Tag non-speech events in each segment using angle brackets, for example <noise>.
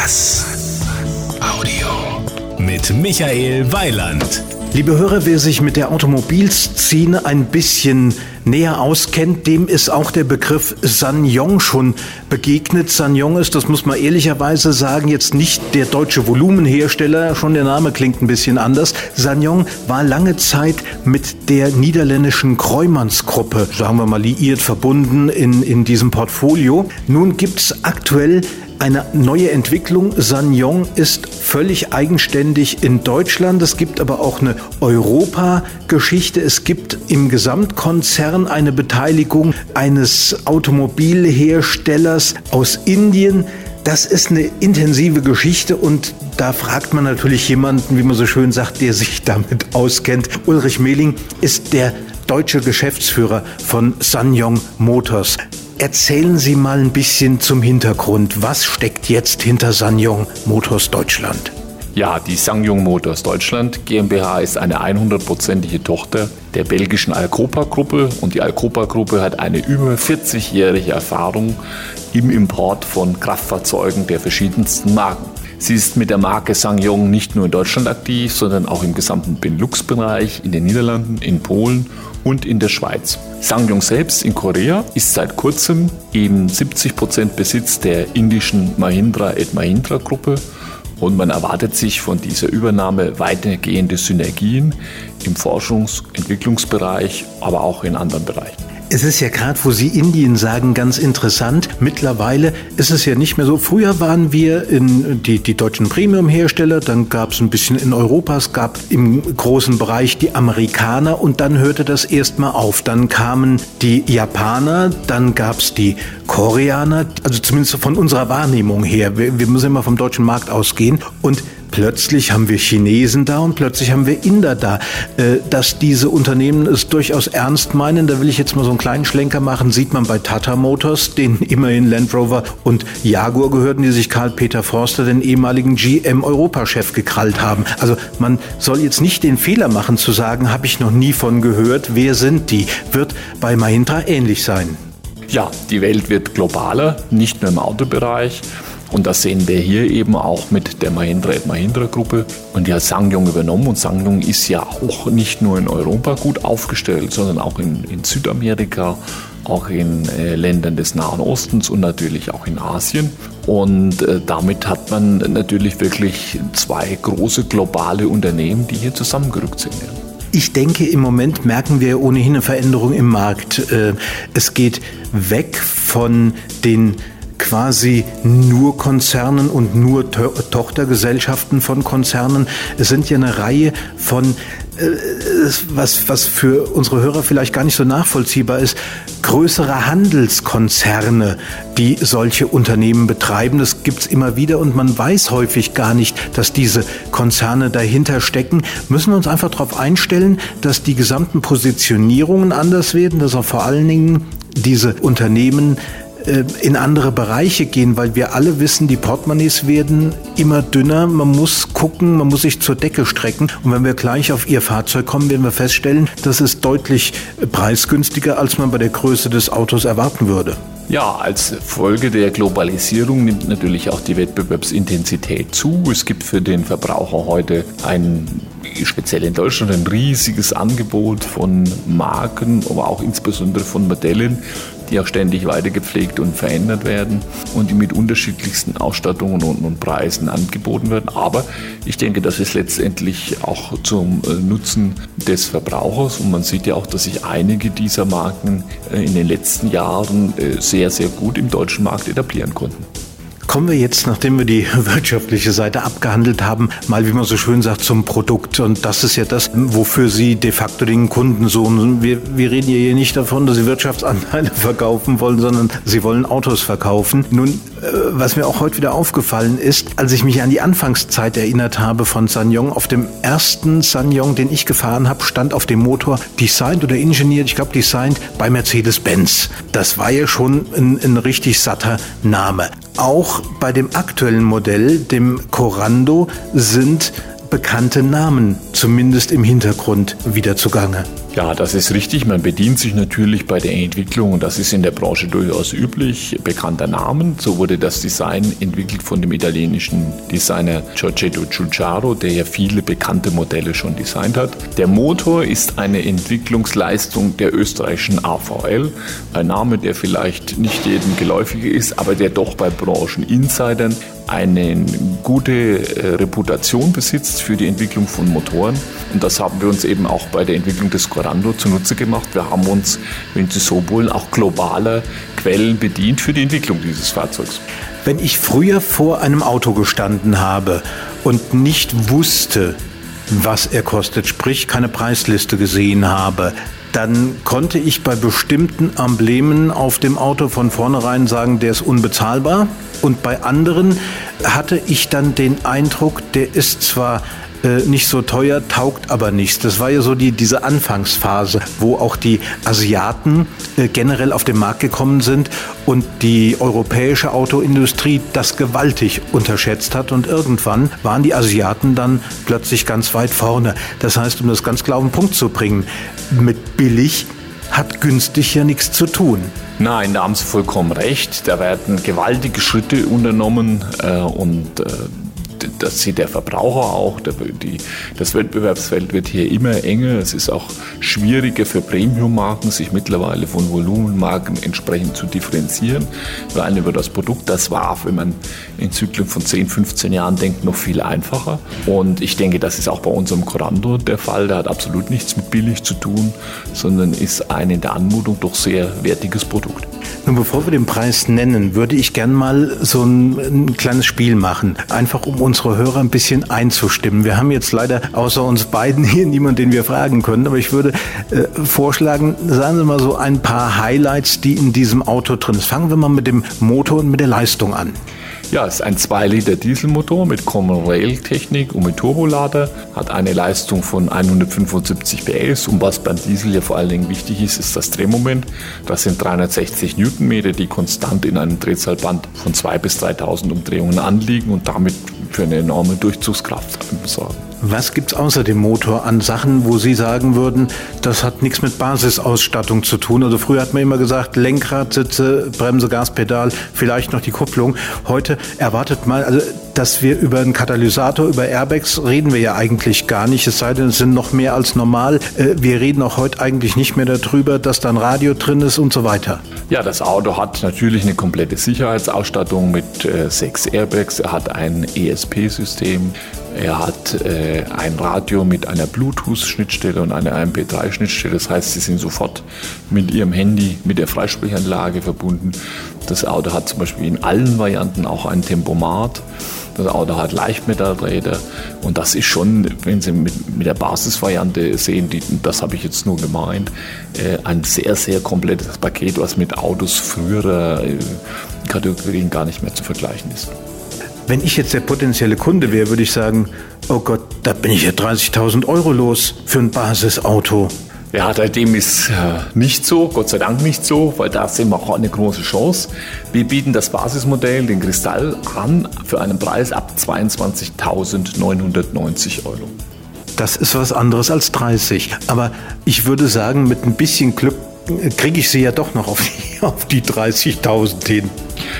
Bass. Audio. Mit Michael Weiland. Liebe Hörer, wer sich mit der Automobilszene ein bisschen näher auskennt, dem ist auch der Begriff Sanyong schon begegnet. Sanyong ist, das muss man ehrlicherweise sagen, jetzt nicht der deutsche Volumenhersteller, schon der Name klingt ein bisschen anders. Sanyong war lange Zeit mit der niederländischen Kreumanns-Gruppe, sagen wir mal, liiert, verbunden in, in diesem Portfolio. Nun gibt's aktuell eine neue Entwicklung. Sanyong ist völlig eigenständig in Deutschland. Es gibt aber auch eine Europa-Geschichte. Es gibt im Gesamtkonzern eine Beteiligung eines Automobilherstellers aus Indien. Das ist eine intensive Geschichte und da fragt man natürlich jemanden, wie man so schön sagt, der sich <laughs> damit auskennt. Ulrich Mehling ist der deutsche Geschäftsführer von Sanyong Motors. Erzählen Sie mal ein bisschen zum Hintergrund. Was steckt jetzt hinter Sanyong Motors Deutschland? Ja, die Sangyong Motors Deutschland GmbH ist eine 100%ige Tochter der belgischen Alcopa-Gruppe und die Alcopa-Gruppe hat eine über 40-jährige Erfahrung im Import von Kraftfahrzeugen der verschiedensten Marken. Sie ist mit der Marke Sangyong nicht nur in Deutschland aktiv, sondern auch im gesamten Benelux-Bereich, in den Niederlanden, in Polen und in der Schweiz. Sangyong selbst in Korea ist seit kurzem eben 70% Besitz der indischen Mahindra Mahindra Gruppe und man erwartet sich von dieser Übernahme weitergehende Synergien im Forschungs- und Entwicklungsbereich, aber auch in anderen Bereichen. Es ist ja gerade, wo Sie Indien sagen, ganz interessant. Mittlerweile ist es ja nicht mehr so. Früher waren wir in die, die deutschen Premium-Hersteller, dann gab es ein bisschen in Europa, es gab im großen Bereich die Amerikaner und dann hörte das erstmal auf. Dann kamen die Japaner, dann gab es die Koreaner, also zumindest von unserer Wahrnehmung her. Wir, wir müssen immer vom deutschen Markt ausgehen und Plötzlich haben wir Chinesen da und plötzlich haben wir Inder da. Äh, dass diese Unternehmen es durchaus ernst meinen, da will ich jetzt mal so einen kleinen Schlenker machen, sieht man bei Tata Motors, denen immerhin Land Rover und Jaguar gehörten, die sich Karl-Peter Forster, den ehemaligen GM-Europachef, gekrallt haben. Also man soll jetzt nicht den Fehler machen zu sagen, habe ich noch nie von gehört, wer sind die? Wird bei Mahindra ähnlich sein. Ja, die Welt wird globaler, nicht nur im Autobereich. Und das sehen wir hier eben auch mit der Mahindra Mahindra Gruppe. Und die hat Sangyong übernommen. Und Sangyong ist ja auch nicht nur in Europa gut aufgestellt, sondern auch in, in Südamerika, auch in äh, Ländern des Nahen Ostens und natürlich auch in Asien. Und äh, damit hat man natürlich wirklich zwei große globale Unternehmen, die hier zusammengerückt sind. Ich denke, im Moment merken wir ohnehin eine Veränderung im Markt. Äh, es geht weg von den quasi nur Konzernen und nur to Tochtergesellschaften von Konzernen. Es sind ja eine Reihe von äh, was, was für unsere Hörer vielleicht gar nicht so nachvollziehbar ist, größere Handelskonzerne, die solche Unternehmen betreiben. Das gibt's immer wieder und man weiß häufig gar nicht, dass diese Konzerne dahinter stecken. Müssen wir uns einfach darauf einstellen, dass die gesamten Positionierungen anders werden, dass auch vor allen Dingen diese Unternehmen in andere Bereiche gehen, weil wir alle wissen, die Portemonnaies werden immer dünner. Man muss gucken, man muss sich zur Decke strecken. Und wenn wir gleich auf Ihr Fahrzeug kommen, werden wir feststellen, das ist deutlich preisgünstiger, als man bei der Größe des Autos erwarten würde. Ja, als Folge der Globalisierung nimmt natürlich auch die Wettbewerbsintensität zu. Es gibt für den Verbraucher heute ein, speziell in Deutschland, ein riesiges Angebot von Marken, aber auch insbesondere von Modellen, die auch ständig weitergepflegt und verändert werden und die mit unterschiedlichsten Ausstattungen und, und Preisen angeboten werden. Aber ich denke, das ist letztendlich auch zum äh, Nutzen des Verbrauchers und man sieht ja auch, dass sich einige dieser Marken äh, in den letzten Jahren äh, sehr, sehr gut im deutschen Markt etablieren konnten. Kommen wir jetzt, nachdem wir die <laughs> wirtschaftliche Seite abgehandelt haben, mal, wie man so schön sagt, zum Produkt. Und das ist ja das, wofür Sie de facto den Kunden suchen. Wir, wir reden hier nicht davon, dass Sie Wirtschaftsanteile <laughs> verkaufen wollen, sondern Sie wollen Autos verkaufen. Nun, was mir auch heute wieder aufgefallen ist, als ich mich an die Anfangszeit erinnert habe von Sanyong, auf dem ersten Sanyong, den ich gefahren habe, stand auf dem Motor designed oder ingeniert, ich glaube designed bei Mercedes-Benz. Das war ja schon ein, ein richtig satter Name. Auch bei dem aktuellen Modell, dem Corando, sind bekannte Namen zumindest im Hintergrund wieder zugange. Ja, das ist richtig. Man bedient sich natürlich bei der Entwicklung, und das ist in der Branche durchaus üblich, bekannter Namen. So wurde das Design entwickelt von dem italienischen Designer Giorgetto Giugiaro, der ja viele bekannte Modelle schon designt hat. Der Motor ist eine Entwicklungsleistung der österreichischen AVL, ein Name, der vielleicht nicht jedem geläufig ist, aber der doch bei Brancheninsidern eine gute äh, Reputation besitzt für die Entwicklung von Motoren. Und das haben wir uns eben auch bei der Entwicklung des Corando zunutze gemacht. Wir haben uns, wenn Sie so wollen, auch globaler Quellen bedient für die Entwicklung dieses Fahrzeugs. Wenn ich früher vor einem Auto gestanden habe und nicht wusste, was er kostet, sprich keine Preisliste gesehen habe, dann konnte ich bei bestimmten Emblemen auf dem Auto von vornherein sagen, der ist unbezahlbar. Und bei anderen hatte ich dann den Eindruck, der ist zwar äh, nicht so teuer, taugt aber nichts. Das war ja so die, diese Anfangsphase, wo auch die Asiaten äh, generell auf den Markt gekommen sind und die europäische Autoindustrie das gewaltig unterschätzt hat. Und irgendwann waren die Asiaten dann plötzlich ganz weit vorne. Das heißt, um das ganz klar auf den Punkt zu bringen, mit billig hat günstig ja nichts zu tun. Nein, da haben Sie vollkommen recht. Da werden gewaltige Schritte unternommen äh, und äh, das sieht der Verbraucher auch. Das Wettbewerbsfeld wird hier immer enger. Es ist auch schwieriger für Premium-Marken, sich mittlerweile von Volumenmarken entsprechend zu differenzieren. Rein über das Produkt, das war, wenn man in Zyklen von 10, 15 Jahren denkt, noch viel einfacher. Und ich denke, das ist auch bei unserem Corando der Fall. Der hat absolut nichts mit billig zu tun, sondern ist ein in der Anmutung doch sehr wertiges Produkt. Nun, bevor wir den Preis nennen, würde ich gern mal so ein, ein kleines Spiel machen. Einfach um unsere Hörer ein bisschen einzustimmen. Wir haben jetzt leider außer uns beiden hier niemanden, den wir fragen können, aber ich würde äh, vorschlagen, sagen Sie mal so ein paar Highlights, die in diesem Auto drin sind. Fangen wir mal mit dem Motor und mit der Leistung an. Ja, es ist ein 2-Liter Dieselmotor mit Common Rail Technik und mit Turbolader, hat eine Leistung von 175 PS und was beim Diesel ja vor allen Dingen wichtig ist, ist das Drehmoment. Das sind 360 Newtonmeter, die konstant in einem Drehzahlband von 2.000 bis 3.000 Umdrehungen anliegen und damit für eine enorme Durchzugskraft sorgen. Was gibt es außer dem Motor an Sachen, wo Sie sagen würden, das hat nichts mit Basisausstattung zu tun? Also früher hat man immer gesagt, Lenkrad, Sitze, Bremse, Gaspedal, vielleicht noch die Kupplung. Heute erwartet man, also dass wir über einen Katalysator, über Airbags reden wir ja eigentlich gar nicht, es sei denn, es sind noch mehr als normal. Äh, wir reden auch heute eigentlich nicht mehr darüber, dass da ein Radio drin ist und so weiter. Ja, das Auto hat natürlich eine komplette Sicherheitsausstattung mit äh, sechs Airbags. Er hat ein ESP-System. Er hat äh, ein Radio mit einer Bluetooth-Schnittstelle und einer MP3-Schnittstelle. Das heißt, Sie sind sofort mit Ihrem Handy mit der Freisprechanlage verbunden. Das Auto hat zum Beispiel in allen Varianten auch ein Tempomat. Das Auto hat Leichtmetallräder und das ist schon, wenn Sie mit, mit der Basisvariante sehen, die, das habe ich jetzt nur gemeint, äh, ein sehr, sehr komplettes Paket, was mit Autos früherer äh, Kategorien gar nicht mehr zu vergleichen ist. Wenn ich jetzt der potenzielle Kunde wäre, würde ich sagen, oh Gott, da bin ich ja 30.000 Euro los für ein Basisauto. Ja, dem ist äh, nicht so, Gott sei Dank nicht so, weil da sehen wir auch eine große Chance. Wir bieten das Basismodell, den Kristall, an für einen Preis ab 22.990 Euro. Das ist was anderes als 30. Aber ich würde sagen, mit ein bisschen Glück kriege ich sie ja doch noch auf die, <laughs> auf die 30.000 hin.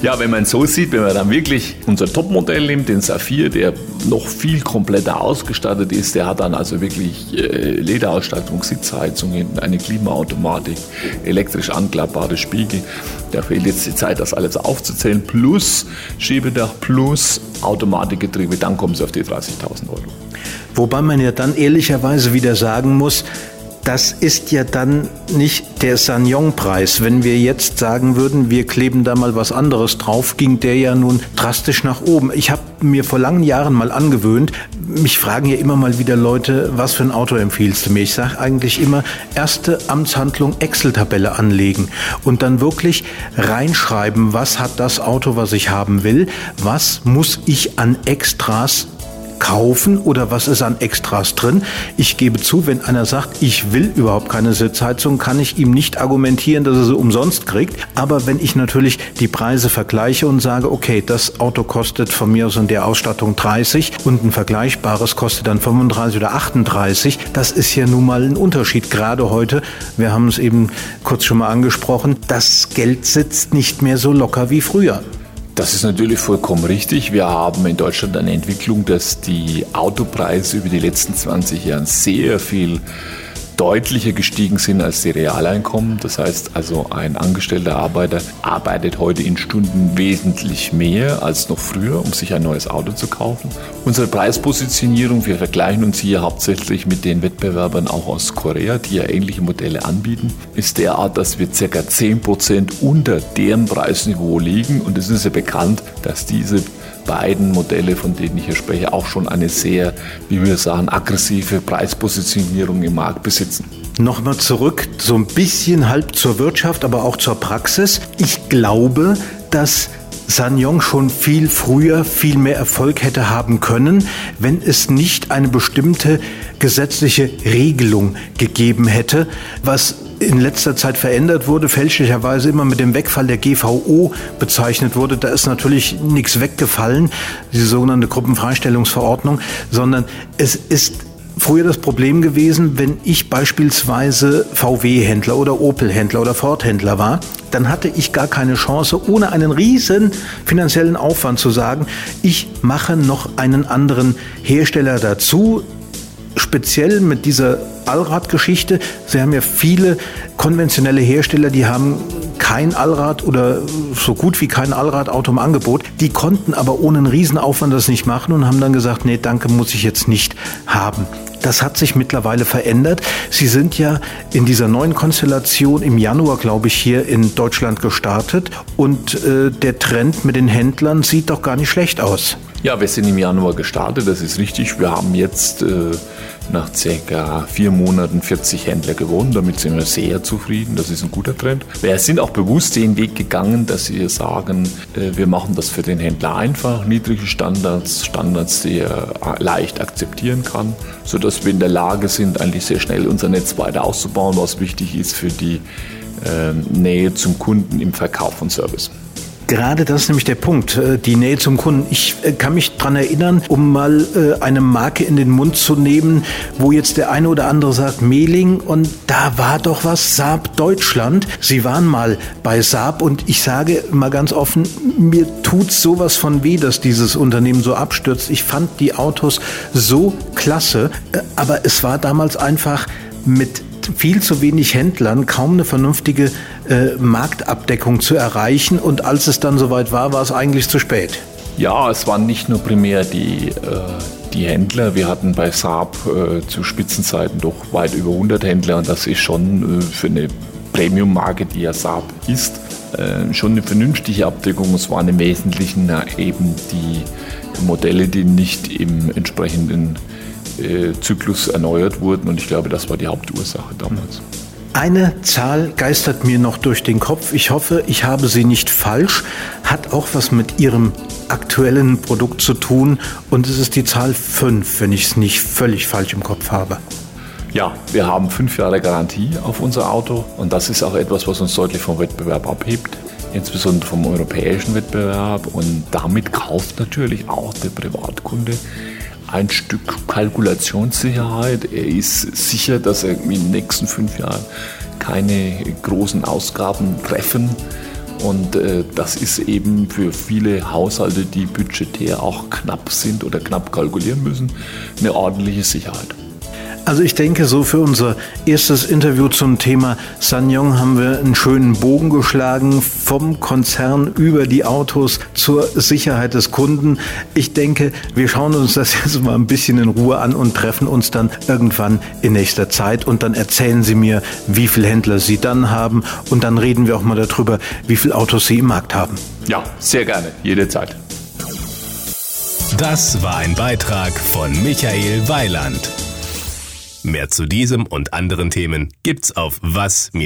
Ja, wenn man so sieht, wenn man dann wirklich unser Topmodell nimmt, den Saphir, der noch viel kompletter ausgestattet ist, der hat dann also wirklich äh, Lederausstattung, Sitzheizung, eine Klimaautomatik, elektrisch anklappbare Spiegel. Da fehlt jetzt die Zeit, das alles aufzuzählen, plus Schiebedach, plus Automatikgetriebe, dann kommen sie auf die 30.000 Euro. Wobei man ja dann ehrlicherweise wieder sagen muss, das ist ja dann nicht der Sanyong-Preis. Wenn wir jetzt sagen würden, wir kleben da mal was anderes drauf, ging der ja nun drastisch nach oben. Ich habe mir vor langen Jahren mal angewöhnt, mich fragen ja immer mal wieder Leute, was für ein Auto empfiehlst du mir? Ich sage eigentlich immer, erste Amtshandlung Excel-Tabelle anlegen und dann wirklich reinschreiben, was hat das Auto, was ich haben will, was muss ich an Extras kaufen oder was ist an Extras drin? Ich gebe zu, wenn einer sagt, ich will überhaupt keine Sitzheizung, kann ich ihm nicht argumentieren, dass er sie umsonst kriegt. Aber wenn ich natürlich die Preise vergleiche und sage, okay, das Auto kostet von mir aus in der Ausstattung 30 und ein vergleichbares kostet dann 35 oder 38, das ist ja nun mal ein Unterschied. Gerade heute, wir haben es eben kurz schon mal angesprochen, das Geld sitzt nicht mehr so locker wie früher. Das ist natürlich vollkommen richtig. Wir haben in Deutschland eine Entwicklung, dass die Autopreise über die letzten 20 Jahre sehr viel deutlicher gestiegen sind als die Realeinkommen. Das heißt also, ein angestellter Arbeiter arbeitet heute in Stunden wesentlich mehr als noch früher, um sich ein neues Auto zu kaufen. Unsere Preispositionierung, wir vergleichen uns hier hauptsächlich mit den Wettbewerbern auch aus Korea, die ja ähnliche Modelle anbieten, ist derart, dass wir ca. 10% unter deren Preisniveau liegen. Und es ist ja bekannt, dass diese beiden Modelle, von denen ich hier spreche, auch schon eine sehr, wie wir sagen, aggressive Preispositionierung im Markt besitzen. Nochmal zurück, so ein bisschen halb zur Wirtschaft, aber auch zur Praxis. Ich glaube, dass Sanyong schon viel früher viel mehr Erfolg hätte haben können, wenn es nicht eine bestimmte gesetzliche Regelung gegeben hätte, was in letzter Zeit verändert wurde, fälschlicherweise immer mit dem Wegfall der GVO bezeichnet wurde. Da ist natürlich nichts weggefallen, diese sogenannte Gruppenfreistellungsverordnung, sondern es ist früher das Problem gewesen, wenn ich beispielsweise VW-Händler oder Opel-Händler oder Ford-Händler war, dann hatte ich gar keine Chance, ohne einen riesen finanziellen Aufwand zu sagen, ich mache noch einen anderen Hersteller dazu, speziell mit dieser Allradgeschichte. Sie haben ja viele konventionelle Hersteller, die haben kein Allrad oder so gut wie kein Allradauto im Angebot. Die konnten aber ohne einen Riesenaufwand das nicht machen und haben dann gesagt, nee, danke, muss ich jetzt nicht haben. Das hat sich mittlerweile verändert. Sie sind ja in dieser neuen Konstellation im Januar, glaube ich, hier in Deutschland gestartet und äh, der Trend mit den Händlern sieht doch gar nicht schlecht aus. Ja, wir sind im Januar gestartet, das ist richtig. Wir haben jetzt äh, nach circa vier Monaten 40 Händler gewonnen. Damit sind wir sehr zufrieden. Das ist ein guter Trend. Wir sind auch bewusst den Weg gegangen, dass wir sagen, äh, wir machen das für den Händler einfach. Niedrige Standards, Standards, die er leicht akzeptieren kann, sodass wir in der Lage sind, eigentlich sehr schnell unser Netz weiter auszubauen, was wichtig ist für die äh, Nähe zum Kunden im Verkauf und Service. Gerade das ist nämlich der Punkt, äh, die Nähe zum Kunden. Ich äh, kann mich daran erinnern, um mal äh, eine Marke in den Mund zu nehmen, wo jetzt der eine oder andere sagt, Mehling und da war doch was, Saab Deutschland. Sie waren mal bei Saab und ich sage mal ganz offen, mir tut sowas von weh, dass dieses Unternehmen so abstürzt. Ich fand die Autos so klasse, aber es war damals einfach mit viel zu wenig Händlern kaum eine vernünftige äh, Marktabdeckung zu erreichen. Und als es dann soweit war, war es eigentlich zu spät. Ja, es waren nicht nur primär die, äh, die Händler. Wir hatten bei Saab äh, zu Spitzenzeiten doch weit über 100 Händler. Und das ist schon äh, für eine Premium-Marke, die ja Saab ist, äh, schon eine vernünftige Abdeckung. Es waren im Wesentlichen eben die Modelle, die nicht im entsprechenden äh, Zyklus erneuert wurden. Und ich glaube, das war die Hauptursache damals. Eine Zahl geistert mir noch durch den Kopf. Ich hoffe, ich habe sie nicht falsch. Hat auch was mit Ihrem aktuellen Produkt zu tun. Und es ist die Zahl 5, wenn ich es nicht völlig falsch im Kopf habe. Ja, wir haben fünf Jahre Garantie auf unser Auto. Und das ist auch etwas, was uns deutlich vom Wettbewerb abhebt. Insbesondere vom europäischen Wettbewerb. Und damit kauft natürlich auch der Privatkunde ein Stück Kalkulationssicherheit. Er ist sicher, dass er in den nächsten fünf Jahren keine großen Ausgaben treffen. Und äh, das ist eben für viele Haushalte, die budgetär auch knapp sind oder knapp kalkulieren müssen, eine ordentliche Sicherheit. Also ich denke, so für unser erstes Interview zum Thema Sanyong haben wir einen schönen Bogen geschlagen vom Konzern über die Autos zur Sicherheit des Kunden. Ich denke, wir schauen uns das <laughs> jetzt mal ein bisschen in Ruhe an und treffen uns dann irgendwann in nächster Zeit und dann erzählen Sie mir, wie viele Händler Sie dann haben und dann reden wir auch mal darüber, wie viele Autos Sie im Markt haben. Ja, sehr gerne, jederzeit. Das war ein Beitrag von Michael Weiland. Mehr zu diesem und anderen Themen gibt's auf was-audio.de.